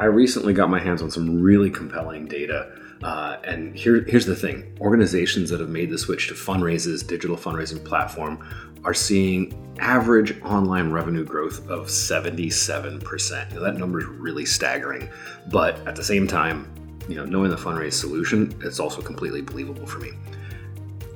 I recently got my hands on some really compelling data. Uh, and here, here's the thing organizations that have made the switch to Funraise's digital fundraising platform are seeing average online revenue growth of 77%. You know, that number is really staggering. But at the same time, you know, knowing the Funraise solution, it's also completely believable for me.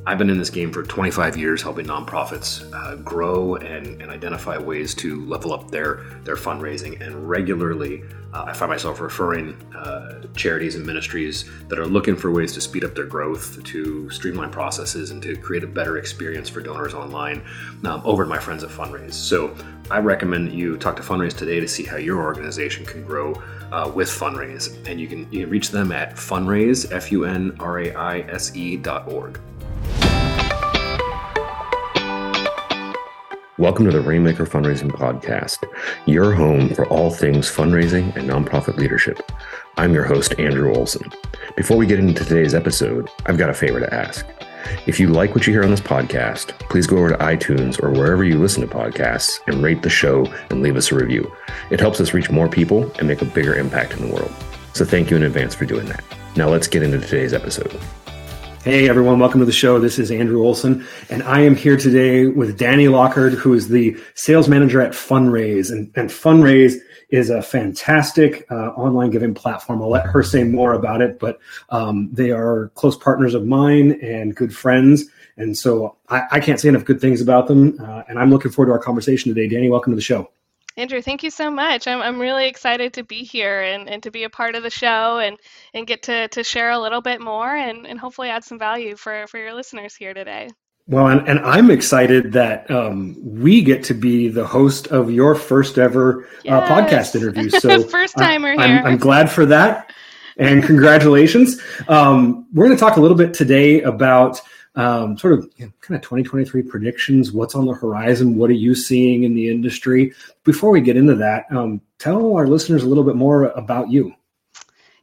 I've been in this game for 25 years, helping nonprofits uh, grow and, and, identify ways to level up their their fundraising. And regularly, uh, I find myself referring uh, charities and ministries that are looking for ways to speed up their growth, to streamline processes, and to create a better experience for donors online um, over to my friends at Funraise. So I recommend you talk to Funraise today to see how your organization can grow uh, with Funraise, And you can, you can reach them at funraise, F U N R A I S E dot org. Welcome to the Rainmaker Fundraising Podcast, your home for all things fundraising and nonprofit leadership. I'm your host, Andrew Olson. Before we get into today's episode, I've got a favor to ask. If you like what you hear on this podcast, please go over to iTunes or wherever you listen to podcasts and rate the show and leave us a review. It helps us reach more people and make a bigger impact in the world. So thank you in advance for doing that. Now let's get into today's episode. Hey everyone, welcome to the show. This is Andrew Olson, and I am here today with Danny Lockard, who is the sales manager at Funraise. And, and Funraise is a fantastic uh, online giving platform. I'll let her say more about it, but um, they are close partners of mine and good friends. And so I, I can't say enough good things about them. Uh, and I'm looking forward to our conversation today. Danny, welcome to the show. Andrew, thank you so much. I'm, I'm really excited to be here and, and to be a part of the show and, and get to, to share a little bit more and, and hopefully add some value for, for your listeners here today. Well, and, and I'm excited that um, we get to be the host of your first ever uh, yes. uh, podcast interview. So first timer here. I'm, I'm, glad for that, and congratulations. Um, we're going to talk a little bit today about um, sort of you know, kind of 2023 predictions. What's on the horizon? What are you seeing in the industry? Before we get into that, um, tell our listeners a little bit more about you.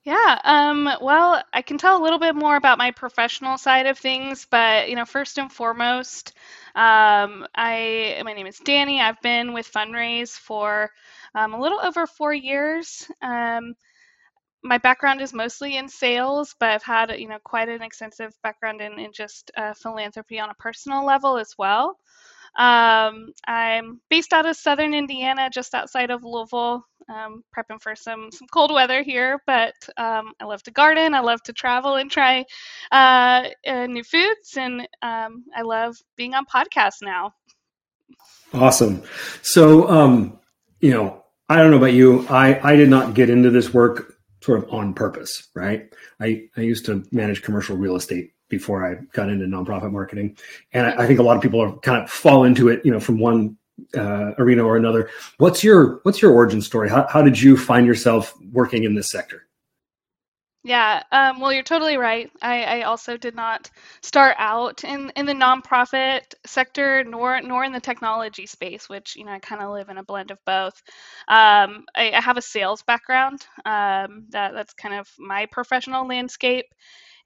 Yeah, um, well, I can tell a little bit more about my professional side of things, but you know, first and foremost, um, I my name is Danny. I've been with Funraise for um, a little over four years. Um, my background is mostly in sales, but I've had you know quite an extensive background in, in just uh, philanthropy on a personal level as well. Um, I'm based out of Southern Indiana, just outside of Louisville. Um, prepping for some some cold weather here, but um, I love to garden. I love to travel and try uh, uh, new foods, and um, I love being on podcasts now. Awesome. So, um, you know, I don't know about you. I I did not get into this work sort of on purpose, right? I, I used to manage commercial real estate before I got into nonprofit marketing. And I, I think a lot of people are kind of fall into it, you know, from one uh, arena or another. What's your, what's your origin story? How, how did you find yourself working in this sector? Yeah, um, well, you're totally right. I, I, also did not start out in, in the nonprofit sector, nor nor in the technology space, which you know I kind of live in a blend of both. Um, I, I, have a sales background. Um, that that's kind of my professional landscape,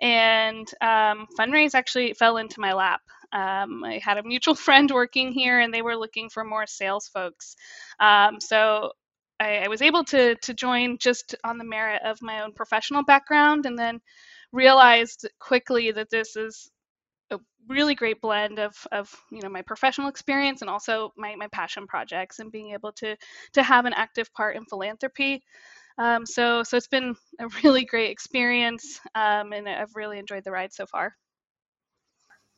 and um, Funraise actually fell into my lap. Um, I had a mutual friend working here, and they were looking for more sales folks. Um, so I, I was able to to join just on the merit of my own professional background, and then realized quickly that this is a really great blend of, of you know my professional experience and also my, my passion projects and being able to to have an active part in philanthropy. Um, so so it's been a really great experience um, and I've really enjoyed the ride so far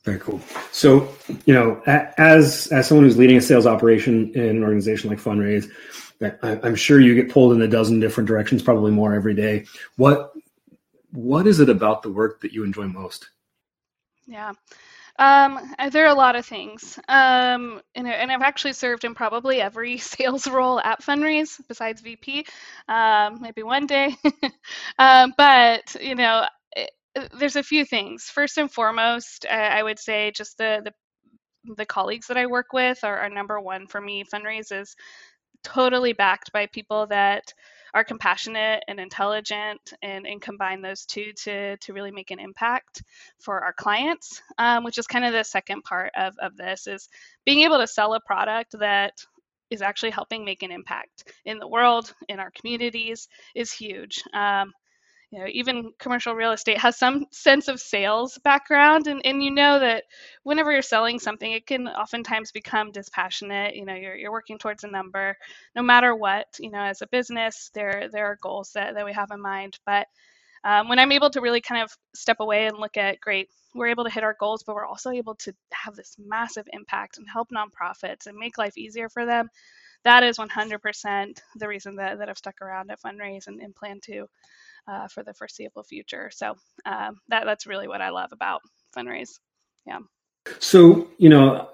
very cool so you know as as someone who's leading a sales operation in an organization like Funraise, I'm sure you get pulled in a dozen different directions, probably more every day. What what is it about the work that you enjoy most? Yeah. Um, uh, there are a lot of things. Um, and, and, I've actually served in probably every sales role at Funraise besides VP, um, maybe one day. um, but, you know, there's a few things. First and foremost, I, I would say just the, the, the colleagues that I work with are, are number one for me. Funraise is totally backed by people that are compassionate and intelligent and, and combine those two to, to really make an impact for our clients um, which is kind of the second part of, of this is being able to sell a product that is actually helping make an impact in the world, in our communities, is huge. Um, you know, even commercial real estate has some sense of sales background, and, and you know that whenever you're selling something, it can oftentimes become dispassionate. You know, you're, you're working towards a number, no matter what. You know, as a business, there there are goals that, that we have in mind, but um, when I'm able to really kind of step away and look at, great, we're able to hit our goals, but we're also able to have this massive impact and help nonprofits and make life easier for them. That is 100% the reason that, that I've stuck around at Funraise and, and plan to uh, for the foreseeable future. So um, that that's really what I love about Funraise. Yeah. So you know,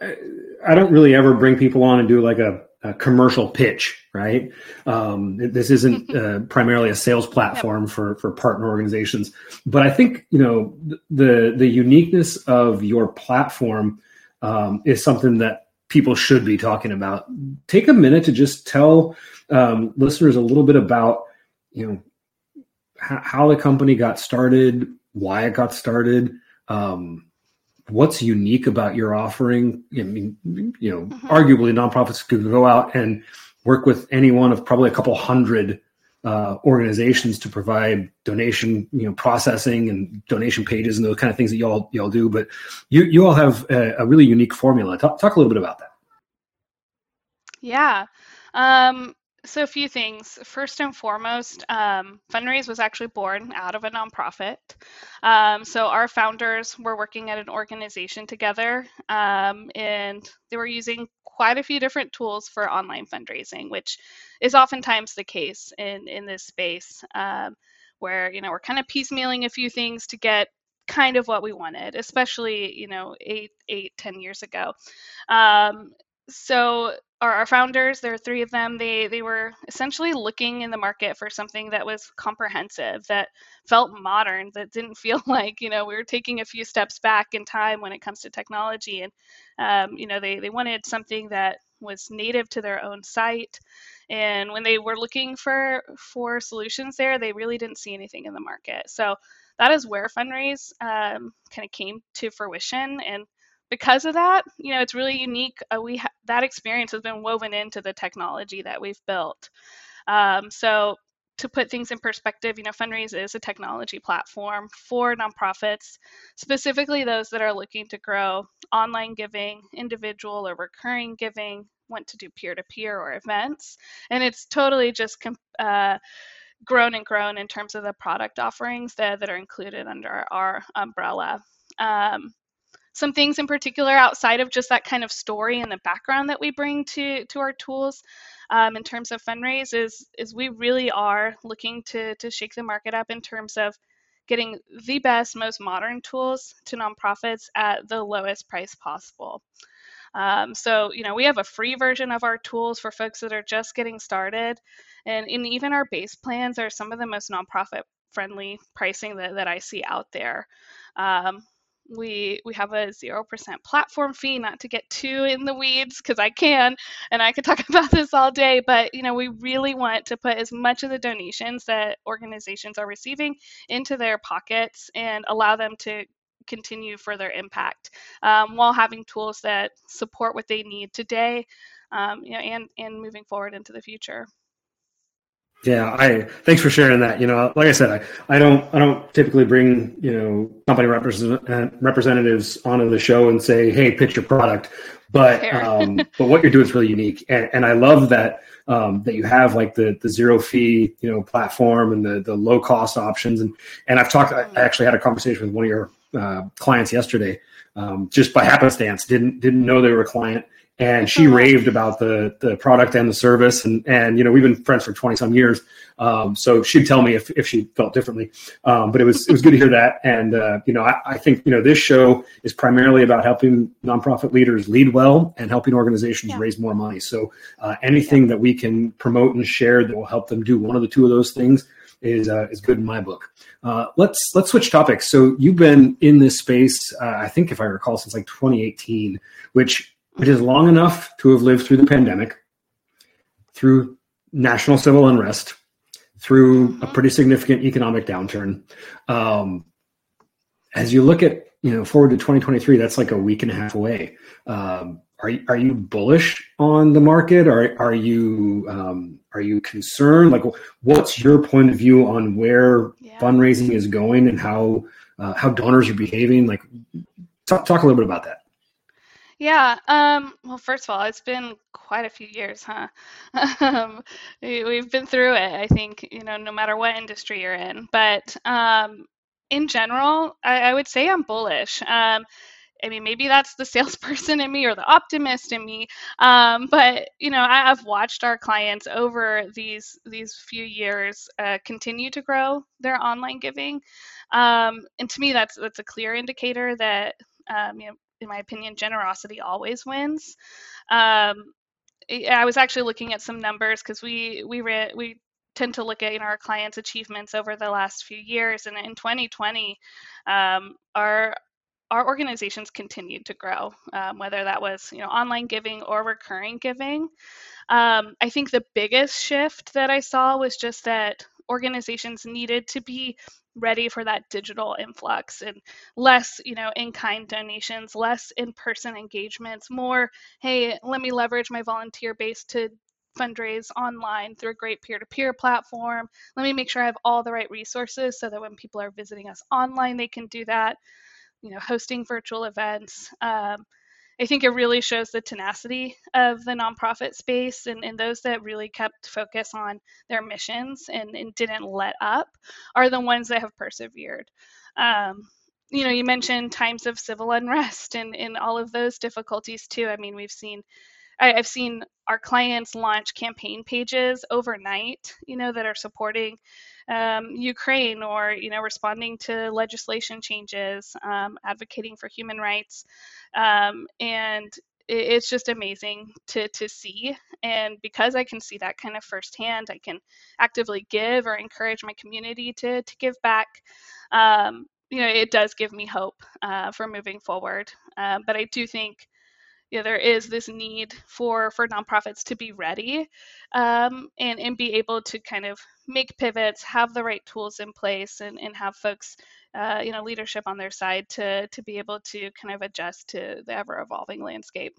I don't really ever bring people on and do like a, a commercial pitch, right? Um, this isn't uh, primarily a sales platform yep. for for partner organizations, but I think you know the the uniqueness of your platform um, is something that people should be talking about. Take a minute to just tell um, listeners a little bit about you know how the company got started, why it got started, um, what's unique about your offering. I mean, you know, mm-hmm. arguably nonprofits could go out and work with any one of probably a couple hundred uh, organizations to provide donation, you know, processing and donation pages and those kind of things that y'all y'all do. But you you all have a, a really unique formula. Talk, talk a little bit about that. Yeah. Um, so, a few things. First and foremost, um, Funraise was actually born out of a nonprofit. Um, so, our founders were working at an organization together, um, and they were using quite a few different tools for online fundraising, which is oftentimes the case in in this space, um, where you know we're kind of piecemealing a few things to get kind of what we wanted, especially you know eight, eight, ten years ago. Um, so our, our founders, there are three of them, they they were essentially looking in the market for something that was comprehensive, that felt modern, that didn't feel like you know we were taking a few steps back in time when it comes to technology, and um, you know they they wanted something that was native to their own site. And when they were looking for for solutions there, they really didn't see anything in the market. So that is where Funraise um, kind of came to fruition and because of that, you know, it's really unique. Uh, we ha- that experience has been woven into the technology that we've built. Um, so to put things in perspective, you know, Funraise is a technology platform for nonprofits, specifically those that are looking to grow online giving, individual or recurring giving, want to do peer-to-peer or events, and it's totally just uh, grown and grown in terms of the product offerings that, that are included under our umbrella. Um, some things in particular outside of just that kind of story and the background that we bring to to our tools um, in terms of Funraise is is we really are looking to to shake the market up in terms of getting the best most modern tools to nonprofits at the lowest price possible. Um, so you know we have a free version of our tools for folks that are just getting started. And, and even our base plans are some of the most nonprofit friendly pricing that, that i see out there. Um, we we have a 0% platform fee not to get too in the weeds because i can and i could talk about this all day but you know we really want to put as much of the donations that organizations are receiving into their pockets and allow them to continue further impact um, while having tools that support what they need today um, you know and and moving forward into the future yeah, I thanks for sharing that. You know, like I said, I, I don't I don't typically bring you know company represent, representatives onto the show and say, hey, pitch your product. But um, but what you're doing is really unique, and, and I love that um, that you have like the the zero fee you know platform and the the low cost options. And and I've talked. I actually had a conversation with one of your uh, clients yesterday, um, just by happenstance. Didn't didn't know they were a client and she raved about the the product and the service and and you know we've been friends for 20 some years um, so she'd tell me if, if she felt differently um, but it was it was good to hear that and uh, you know I, I, think you know this show is primarily about helping nonprofit leaders lead well and helping organizations yeah. raise more money so uh, anything yeah. that we can promote and share that will help them do one of the two of those things is uh, is good in my book. Uh, let's let's switch topics. So you've been in this space, uh, I think, if I recall, since like 2018, which it is long enough to have lived through the pandemic, through national civil unrest, through a pretty significant economic downturn. Um, as you look at you know forward to 2023, that's like a week and a half away. Um, are you, are you bullish on the market? Or are you um, are you concerned? Like, what's your point of view on where yeah. fundraising is going and how uh, how donors are behaving? Like, talk talk a little bit about that. Yeah. Um, well, first of all, it's been quite a few years, huh? um, we, have been through it. I think you know, no matter what industry you're in, but um, in general, I, I, would say I'm bullish. Um, I mean, maybe that's the salesperson in me or the optimist in me. Um, but you know, I, have watched our clients over these these few years uh, continue to grow their online giving, um, and to me, that's that's a clear indicator that um, you know, in my opinion, generosity always wins. Um, I was actually looking at some numbers because we we ran we tend to look at you know, our clients' achievements over the last few years, and in 2020, um, our our organizations continued to grow, um, whether that was you know online giving or recurring giving. Um, I think the biggest shift that I saw was just that organizations needed to be ready for that digital influx and less you know in-kind donations less in-person engagements more hey let me leverage my volunteer base to fundraise online through a great peer-to-peer platform let me make sure i have all the right resources so that when people are visiting us online they can do that you know, hosting virtual events. Um, I think it really shows the tenacity of the nonprofit space and, and those that really kept focus on their missions and, and didn't let up are the ones that have persevered. Um, you know, you mentioned times of civil unrest and, and all of those difficulties too. I mean, we've seen I, have seen our clients launch campaign pages overnight, you know, that are supporting um, Ukraine or, you know, responding to legislation changes, um, advocating for human rights. Um, and it's just amazing to, to see. And because I can see that kind of firsthand, I can actively give or encourage my community to, to give back. Um, you know, it does give me hope uh, for moving forward. Uh, but I do think you know, there is this need for for nonprofits to be ready um, and and be able to kind of make pivots, have the right tools in place, and and have folks, uh, you know, leadership on their side to to be able to kind of adjust to the ever evolving landscape.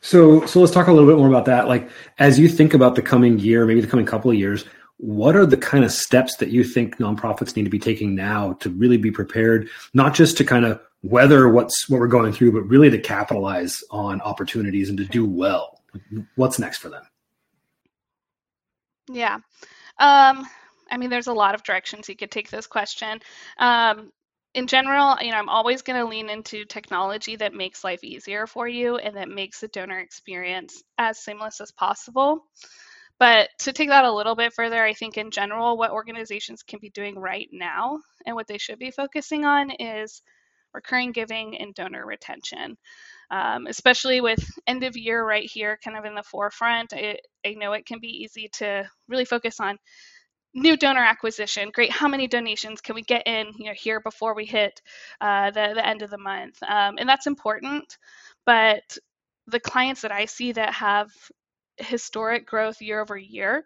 So so let's talk a little bit more about that. Like as you think about the coming year, maybe the coming couple of years, what are the kind of steps that you think nonprofits need to be taking now to really be prepared, not just to kind of weather what's what we're going through, but really to capitalize on opportunities and to do well. What's next for them? Yeah. Um, I mean, there's a lot of directions you could take this question. Um, in general, you know, I'm always going to lean into technology that makes life easier for you and that makes the donor experience as seamless as possible. But to take that a little bit further, I think in general, what organizations can be doing right now and what they should be focusing on is recurring giving, and donor retention. Um, especially with end of year right here, kind of in the forefront. I, I know it can be easy to really focus on new donor acquisition. Great, how many donations can we get in you know, here before we hit uh, the, the end of the month? Um, and that's important, but the clients that I see that have historic growth year over year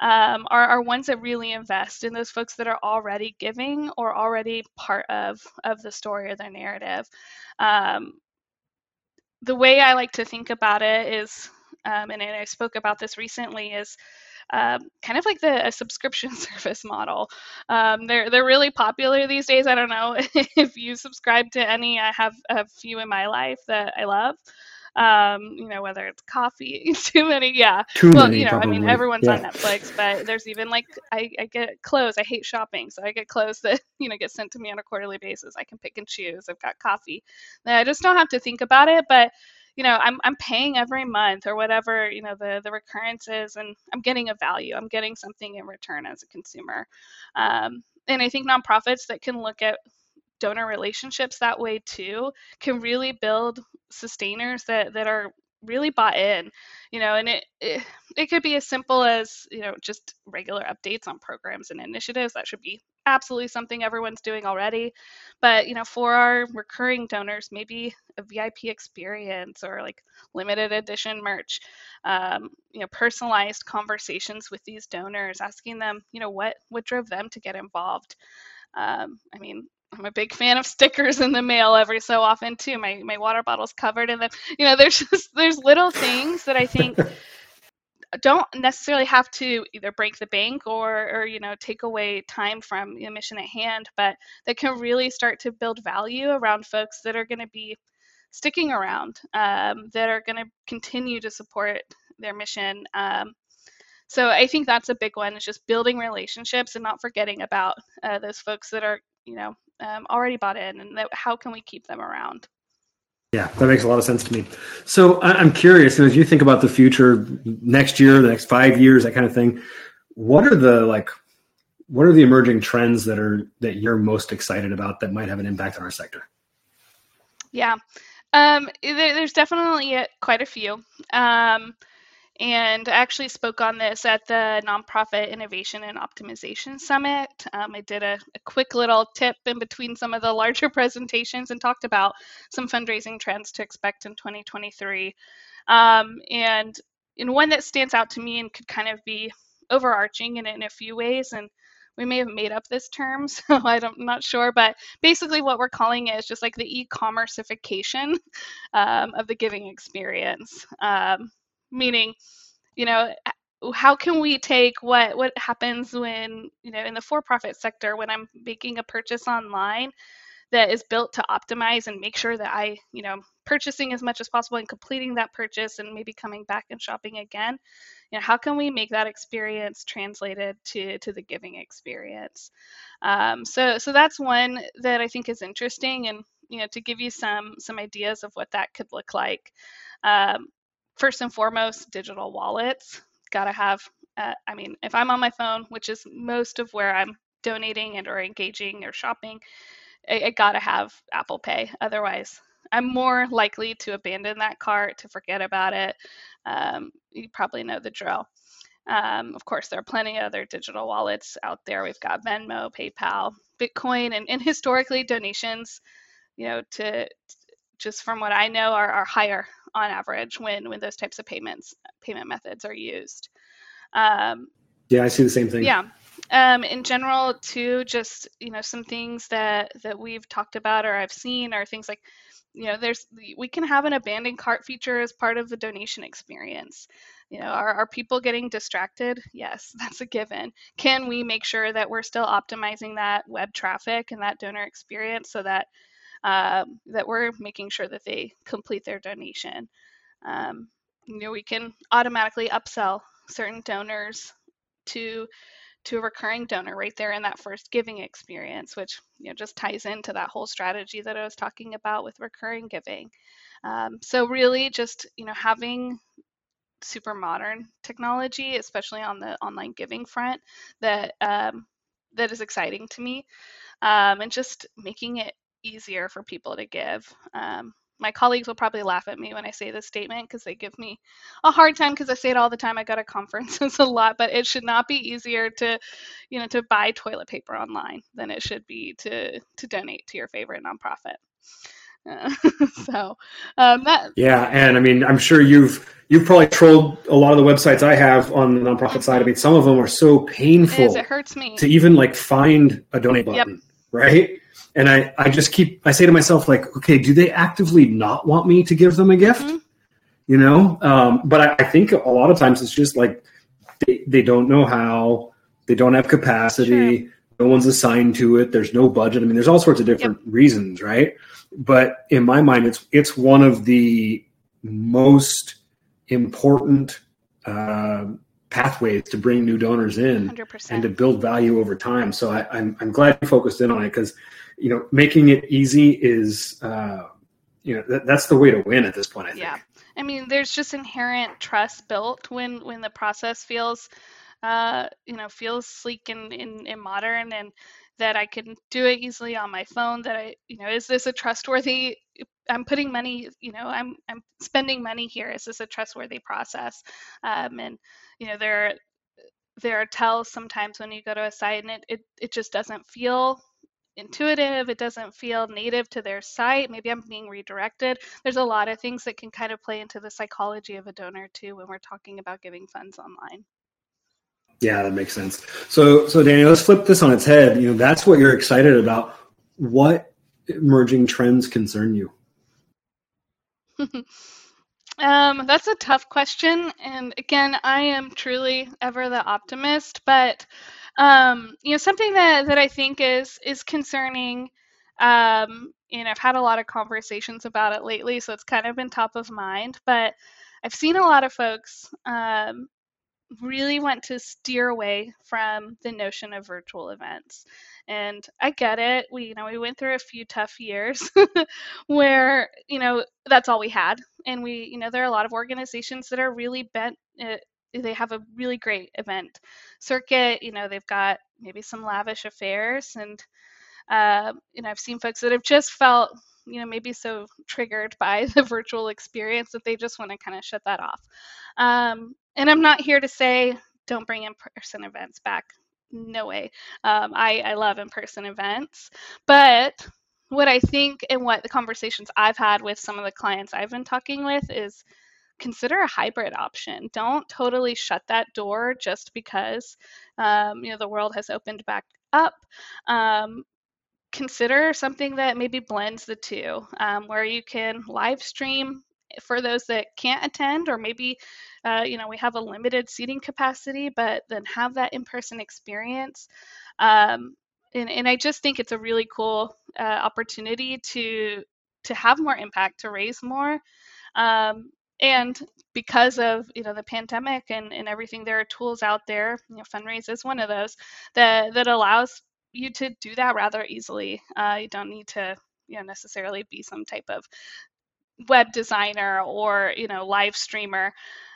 um, are, are ones that really invest in those folks that are already giving or already part of of the story or the narrative. Um, the way I like to think about it is, um, and I spoke about this recently, is um, kind of like the a subscription service model. Um, they're they're really popular these days. I don't know if you subscribe to any. I have a few in my life that I love um, you know, whether it's coffee, too many, yeah. Too well, many, you know, probably. I mean, everyone's yeah. on Netflix, but there's even like I, I get clothes. I hate shopping, so I get clothes that you know get sent to me on a quarterly basis. I can pick and choose. I've got coffee. I just don't have to think about it, but you know I'm, I'm paying every month or whatever you know the the recurrence is and i'm getting a value i'm getting something in return as a consumer um, and i think nonprofits that can look at donor relationships that way too can really build sustainers that that are really bought in you know and it, it, it could be as simple as you know just regular updates on programs and initiatives. That should be absolutely something everyone's doing already. But you know for our recurring donors maybe a vip experience or like limited edition merch um, you know personalized conversations with these donors asking them you know what what drove them to get involved. Um, i mean I'm a big fan of stickers in the mail every so often too. My my water bottle's covered in them. You know, there's just there's little things that I think don't necessarily have to either break the bank or or you know take away time from the mission at hand, but that can really start to build value around folks that are going to be sticking around, um, that are going to continue to support their mission. Um, so I think that's a big one is just building relationships and not forgetting about uh, those folks that are you know um, already bought in and that, how can we keep them around. Yeah, that makes a lot of sense to me. So I'm curious, as you think about the future, next year, the next five years, that kind of thing. What are the like? What are the emerging trends that are that you're most excited about that might have an impact on our sector? Yeah, um, there, there's definitely quite a few. Um, and I actually spoke on this at the Nonprofit Innovation and Optimization Summit. Um, I did a, a, quick little tip in between some of the larger presentations and talked about some fundraising trends to expect in 2023. Um, and and one that stands out to me and could kind of be overarching in, in a few ways. And we may have made up this term, so I am not sure. But basically, what we're calling it is just like the e-commerceification um, of the giving experience. Um, meaning you know how can we take what what happens when you know in the for-profit sector when i'm making a purchase online that is built to optimize and make sure that i you know purchasing as much as possible and completing that purchase and maybe coming back and shopping again you know how can we make that experience translated to to the giving experience? Um, so so that's one that i think is interesting and you know to give you some some ideas of what that could look like. Um, first and foremost, digital wallets. Got to have, uh, I mean, if I'm on my phone, which is most of where I'm donating and or engaging or shopping, I, got to have Apple Pay. Otherwise, I'm more likely to abandon that cart, to forget about it. Um, you probably know the drill. Um, of course, there are plenty of other digital wallets out there. We've got Venmo, PayPal, Bitcoin, and, and historically donations, you know, to just from what I know, are, are higher on average when when those types of payments payment methods are used. Um, yeah, I see the same thing. Yeah. Um, in general, too, just you know, some things that that we've talked about or I've seen are things like, you know, there's we can have an abandoned cart feature as part of the donation experience. You know, are, are people getting distracted? Yes, that's a given. Can we make sure that we're still optimizing that web traffic and that donor experience so that um, that we're making sure that they complete their donation. Um, you know, we can automatically upsell certain donors to to a recurring donor right there in that first giving experience, which you know just ties into that whole strategy that I was talking about with recurring giving. Um, so really, just you know having super modern technology, especially on the online giving front, that um, that is exciting to me, um, and just making it easier for people to give. Um, my colleagues will probably laugh at me when I say this statement because they give me a hard time because I say it all the time. I go to conferences a lot, but it should not be easier to, you know, to buy toilet paper online than it should be to to donate to your favorite nonprofit. Uh, so um, that yeah, and I mean, I'm sure you've you've probably trolled a lot of the websites I have on the nonprofit side. I mean, some of them are so painful. It, is, it hurts me to even like find a donate button, yep. Right? and I, I just keep I say to myself like, okay, do they actively not want me to give them a gift? Mm-hmm. You know, um, but I, I, think a lot of times it's just like they, they don't know how, they don't have capacity, sure. no one's assigned to it, there's no budget. I mean, there's all sorts of different yep. reasons, right? But in my mind, it's it's one of the most important uh, pathways to bring new donors in 100%. and to build value over time. So I, I'm, I'm glad you focused in on it because you know, making it easy is, uh, you know, that, that's the way to win at this point. I think. Yeah, I mean, there's just inherent trust built when when the process feels, uh, you know, feels sleek and, and, and modern, and that I can do it easily on my phone. That I, you know, is this a trustworthy? I'm putting money, you know, I'm I'm spending money here. Is this a trustworthy process? Um, and you know, there there are tells sometimes when you go to a site and it, it, it just doesn't feel intuitive, it doesn't feel native to their site, maybe I'm being redirected. There's a lot of things that can kind of play into the psychology of a donor too when we're talking about giving funds online. Yeah, that makes sense. So, so Daniel, let's flip this on its head. You know, that's what you're excited about. what emerging trends concern you? um, that's a tough question. And again, I am truly ever the optimist, but um, you know, something that, that I think is is concerning um, and I've had a lot of conversations about it lately, so it's kind of been top of mind. But I've seen a lot of folks um, really want to steer away from the notion of virtual events. And I get it. We, you know, we went through a few tough years where, you know, that's all we had. And we, you know, there are a lot of organizations that are really bent. Uh, they have a really great event circuit. You know, they've got maybe some lavish affairs and uh, you know, I've seen folks that have just felt, you know, maybe so triggered by the virtual experience that they just want to kind of shut that off. Um, and I'm not here to say don't bring in-person events back. No way. Um, I, I love in-person events, but what I think and what the conversations I've had with some of the clients I've been talking with is consider a hybrid option. Don't totally shut that door just because um, you know the world has opened back up. Um, consider something that maybe blends the two, um, where you can live stream for those that can't attend, or maybe uh, you know we have a limited seating capacity, but then have that in-person experience. Um, and, and I just think it's a really cool uh, opportunity to to have more impact, to raise more. Um, and because of you know the pandemic and, and everything there are tools out there you know Funraise is one of those that that allows you to do that rather easily. Uh, you don't need to you know necessarily be some type of web designer or you know live streamer.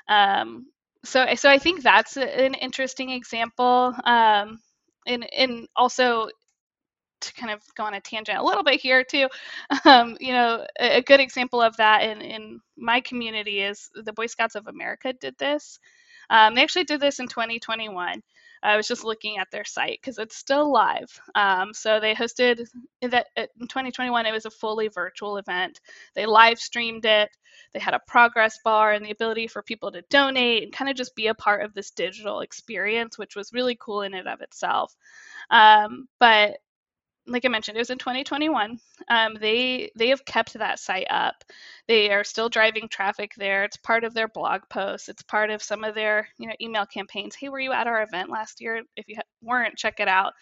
Um, so so I think that's an interesting example. Um, and and also to kind of go on a tangent a little bit here too um, you know a, a, good example of that in, in my community is the boy scouts of america did this um, they actually did this in 2021 I was just looking at their site because it's still live. Um, so they hosted that in 2021. It was a fully virtual event. They live streamed it. They had a progress bar and the ability for people to donate and kind of just be a part of this digital experience, which was really cool in and of itself. Um, but like I mentioned, it was in 2021. Um, they they have kept that site up. They are still driving traffic there. It's part of their blog posts. It's part of some of their you know email campaigns. Hey, were you at our event last year? If you weren't, check it out.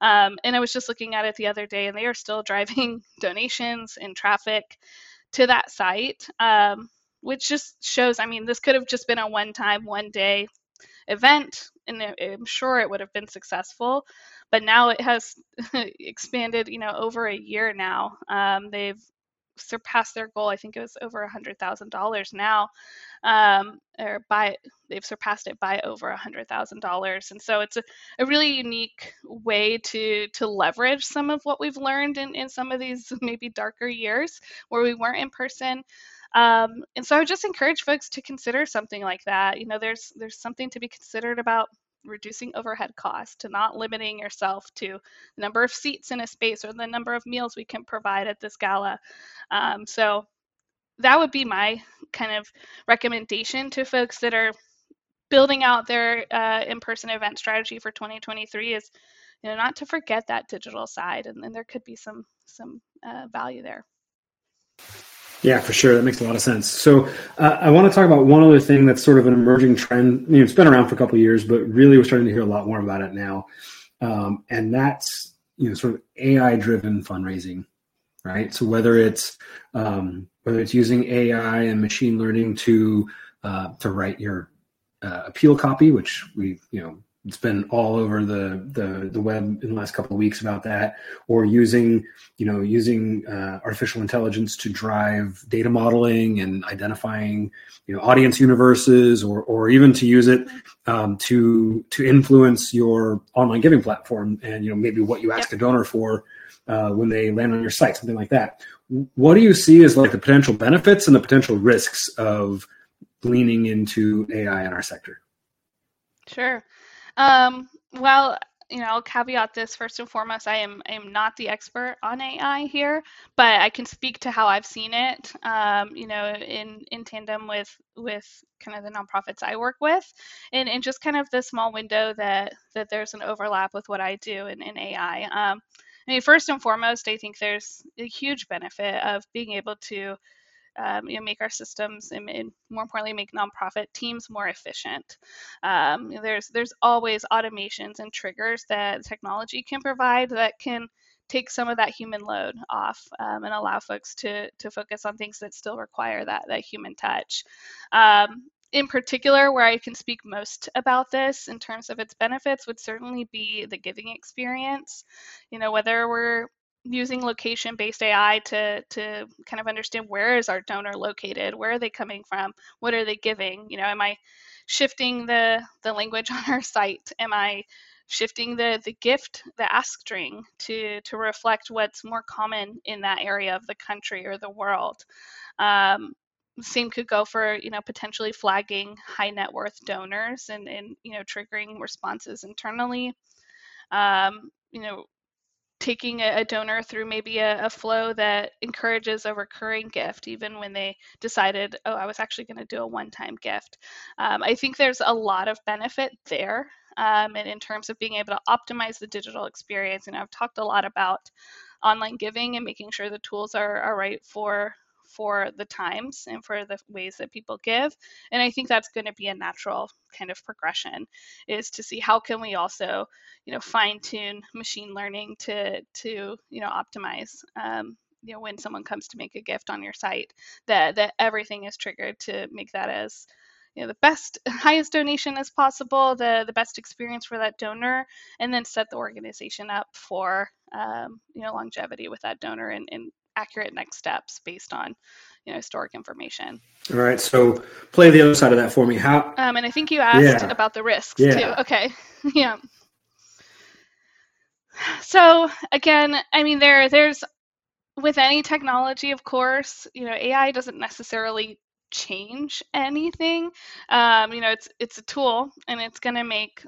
Um, and I was just looking at it the other day, and they are still driving donations and traffic to that site, um, which just shows. I mean, this could have just been a one-time, one-day event, and I'm sure it would have been successful but now it has expanded you know over a year now. Um, they've surpassed their goal i think it was over a hundred thousand dollars now um, or by they've surpassed it by over a hundred thousand dollars. And so it's a, a really unique way to to leverage some of what we've learned in, in some of these maybe darker years where we weren't in person um, and so I would just encourage folks to consider something like that. You know, there's there's something to be considered about reducing overhead costs, to not limiting yourself to the number of seats in a space or the number of meals we can provide at this gala. Um, so that would be my kind of recommendation to folks that are building out their uh, in-person event strategy for 2023 is you know not to forget that digital side and, and there could be some some uh, value there yeah, for sure. That makes a lot of sense. So uh, I want to talk about one other thing that's sort of an emerging trend. It's been around for a couple years, but really we're starting to hear a lot more about it now. Um, and that's you know sort of AI driven fundraising, right? So whether it's um, whether it's using AI and machine learning to uh, to write your uh, appeal copy, which we you know it's been all over the, the, the web in the last couple of weeks about that, or using you know using uh, artificial intelligence to drive data modeling and identifying you know audience universes, or or even to use it um, to to influence your online giving platform and you know maybe what you ask a donor for uh, when they land on your site, something like that. What do you see as like the potential benefits and the potential risks of leaning into AI in our sector? Sure. Um, well, you know, I'll caveat this first and foremost. I am I am not the expert on AI here, but I can speak to how I've seen it. Um, you know, in in tandem with with kind of the nonprofits I work with, and and just kind of the small window that that there's an overlap with what I do in, in AI. Um, I mean, first and foremost, I think there's a huge benefit of being able to um, you know, make our systems and, and, more importantly, make nonprofit teams more efficient. Um, there's there's always automations and triggers that technology can provide that can take some of that human load off um, and allow folks to to focus on things that still require that that human touch. Um, in particular, where I can speak most about this in terms of its benefits would certainly be the giving experience. You know, whether we're using location-based AI to to kind of understand where is our donor located, where are they coming from, what are they giving? You know, am I shifting the the language on our site? Am I shifting the the gift, the ask string to to reflect what's more common in that area of the country or the world? Um, same could go for you know potentially flagging high net worth donors and and you know triggering responses internally. Um, you know taking a, donor through maybe a, a, flow that encourages a recurring gift, even when they decided, oh, I was actually going to do a one time gift. Um, I think there's a lot of benefit there. Um, and in terms of being able to optimize the digital experience, and I've talked a lot about online giving and making sure the tools are, are right for for the times and for the ways that people give and i think that's going to be a natural kind of progression is to see how can we also you know fine tune machine learning to to you know optimize um, you know when someone comes to make a gift on your site that that everything is triggered to make that as you know the best highest donation as possible the the best experience for that donor and then set the organization up for um, you know longevity with that donor and, and accurate next steps based on you know historic information. All right so play the other side of that for me. How um, and i think you asked yeah. about the risks yeah. too. Okay. Yeah. So again i mean there there's with any technology of course you know ai doesn't necessarily change anything. Um, you know it's it's a tool and it's going to make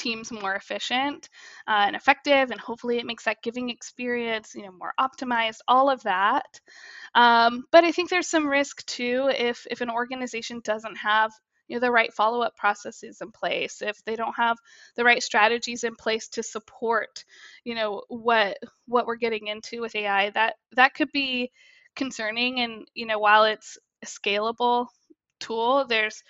teams more efficient uh, and effective and hopefully it makes that giving experience you know more optimized all of that. Um, but i think there's some risk too if if an organization doesn't have you know the right follow-up processes in place if they don't have the right strategies in place to support you know what what we're getting into with ai that that could be concerning. And you know while it's a scalable tool there's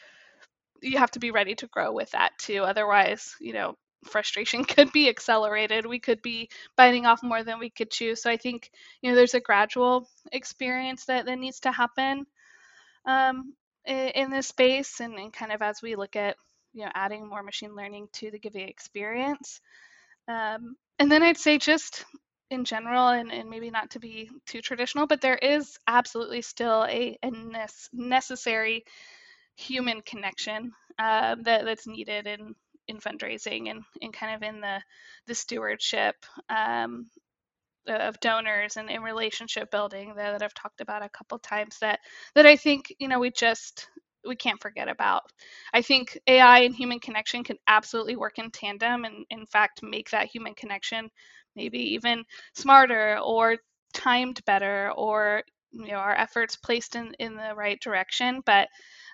you have to be ready to grow with that too. Otherwise, you know, frustration could be accelerated. We could be biting off more than we could chew. So I think, you know, there's a gradual experience that, that needs to happen um, in, in, this space. And, and, kind of as we look at, you know, adding more machine learning to the giving experience. Um, and then I'd say just in general, and, and maybe not to be too traditional, but there is absolutely still a, a necessary human connection uh, that, that's needed in in fundraising and, and kind of in the the stewardship um, of donors and in relationship building that, that I've talked about a couple times that that I think you know we just we can't forget about. I think AI and human connection can absolutely work in tandem and in fact make that human connection maybe even smarter or timed better or you know our efforts placed in in the right direction but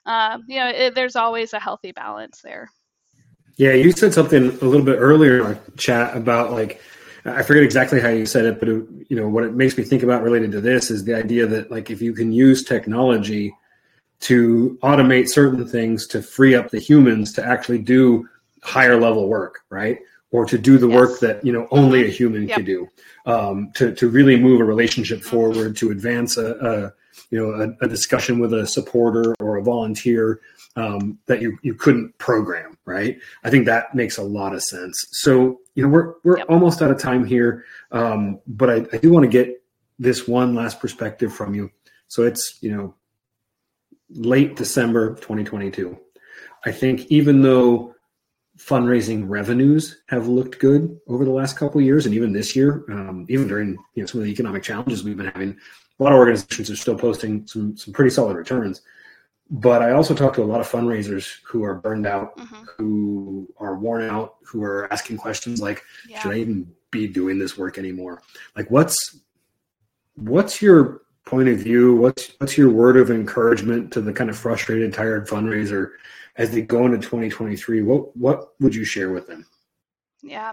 um, you know, it, there's always a healthy balance there. Yeah, you said something a little bit earlier in our chat about like I forget exactly how you said it, but it, you know what it makes me think about related to this is the idea that like if you can use technology to automate certain things to free up the humans to actually do higher level work, right? Or to do the yes. work that you know only a human yep. could do, um, to to really move a relationship mm-hmm. forward, to advance a, a you know a, a, discussion with a supporter or a volunteer um, that you you couldn't program right i think that makes a lot of sense so you know we're we're yep. almost out of time here um, but I, I do want to get this one last perspective from you so it's you know late december 2022 i think even though fundraising revenues have looked good over the last couple years and even this year um, even during you know some of the economic challenges we've been having a lot of organizations are still posting some some pretty solid returns. But I also talk to a lot of fundraisers who are burned out, mm-hmm. who are worn out, who are asking questions like, yeah. "Should I even be doing this work anymore?" Like, what's what's your point of view? What's what's your word of encouragement to the kind of frustrated, tired fundraiser as they go into 2023? What what would you share with them? Yeah.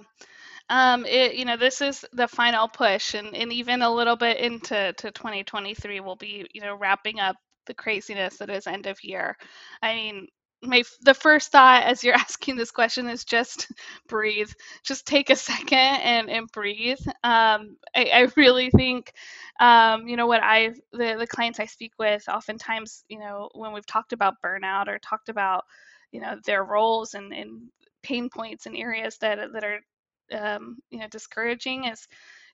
Um, it, you know, this is the final push, and, and even a little bit into to 2023, we'll be, you know, wrapping up the craziness that is end of year. I mean, my the first thought as you're asking this question is just breathe. Just take a second and, and breathe. Um, I, I, really think um, you know what i the, the clients i speak with oftentimes you know when we've talked about burnout or talked about you know their roles and, and pain points and areas that that are um, you know discouraging is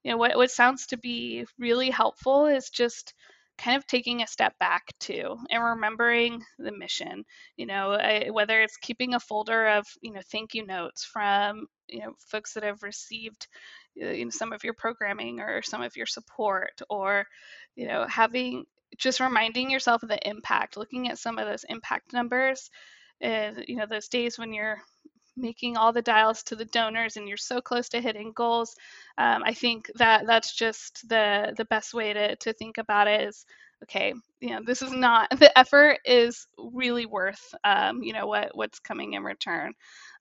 you know what what sounds to be really helpful is just kind of taking a step back too and remembering the mission you know I, whether it's keeping a folder of you know thank you notes from you know folks that have received uh, you know some of your programming or some of your support or you know having just reminding yourself of the impact looking at some of those impact numbers and you know those days when you're making all the dials to the donors and you're so close to hitting goals um, i think that that's just the the best way to, to think about it is okay you know this is not the effort is really worth um, you know what what's coming in return.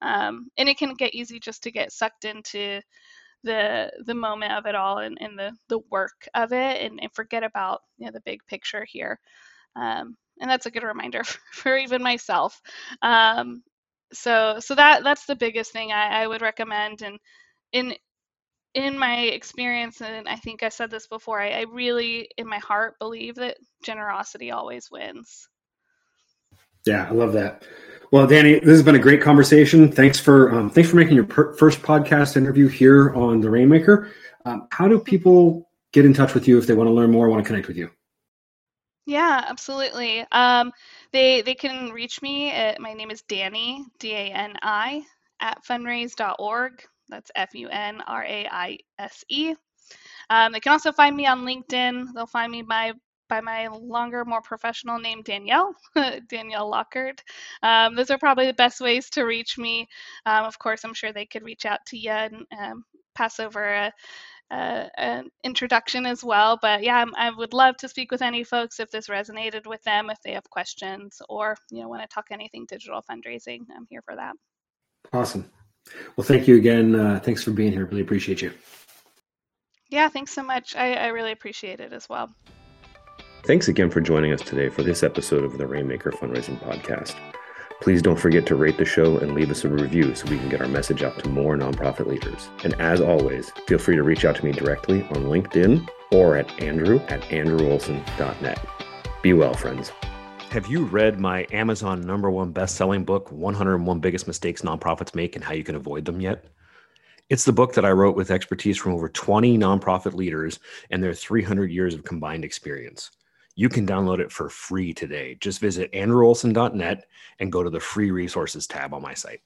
Um, and it can get easy just to get sucked into the the moment of it all and, and the the work of it and, and forget about you know the big picture here. Um, and that's a good reminder for even myself. Um, so so that that's the biggest thing I, I would recommend and in in my experience and i think i said this before I, I really in my heart believe that generosity always wins. Yeah i love that. Well Dani this has been a great conversation. Thanks for um, thanks for making your per- first podcast interview here on the rainmaker. Um, how do people get in touch with you if they want to learn more want to connect with you yeah, absolutely. Um, they they can reach me at my name is Dani D A N I at funraise.org. That's F U N R A I S E. Um, they can also find me on LinkedIn. They'll find me by by my longer, more professional name, Danielle, Danielle Lockard. Um, those are probably the best ways to reach me. Um, of course, I'm sure they could reach out to you and um, pass over a, uh, an introduction as well. But yeah, I would love to speak with any folks if this resonated with them, if they have questions or you know want to talk anything digital fundraising. I'm here for that. Awesome. Well, thank you again. Uh, thanks for being here. Really appreciate you. Yeah, thanks so much. I, I really appreciate it as well. Thanks again for joining us today for this episode of the Rainmaker Fundraising Podcast. Please don't forget to rate the show and leave us a review so we can get our message out to more nonprofit leaders. And as always, feel free to reach out to me directly on LinkedIn or at andrew at andrewolson.net. Be well, friends. Have you read my Amazon number one best-selling book, 101 Biggest Mistakes Nonprofits Make and How You Can Avoid Them yet? It's the book that I wrote with expertise from over 20 nonprofit leaders and their 300 years of combined experience. You can download it for free today. Just visit andrewolson.net and go to the free resources tab on my site.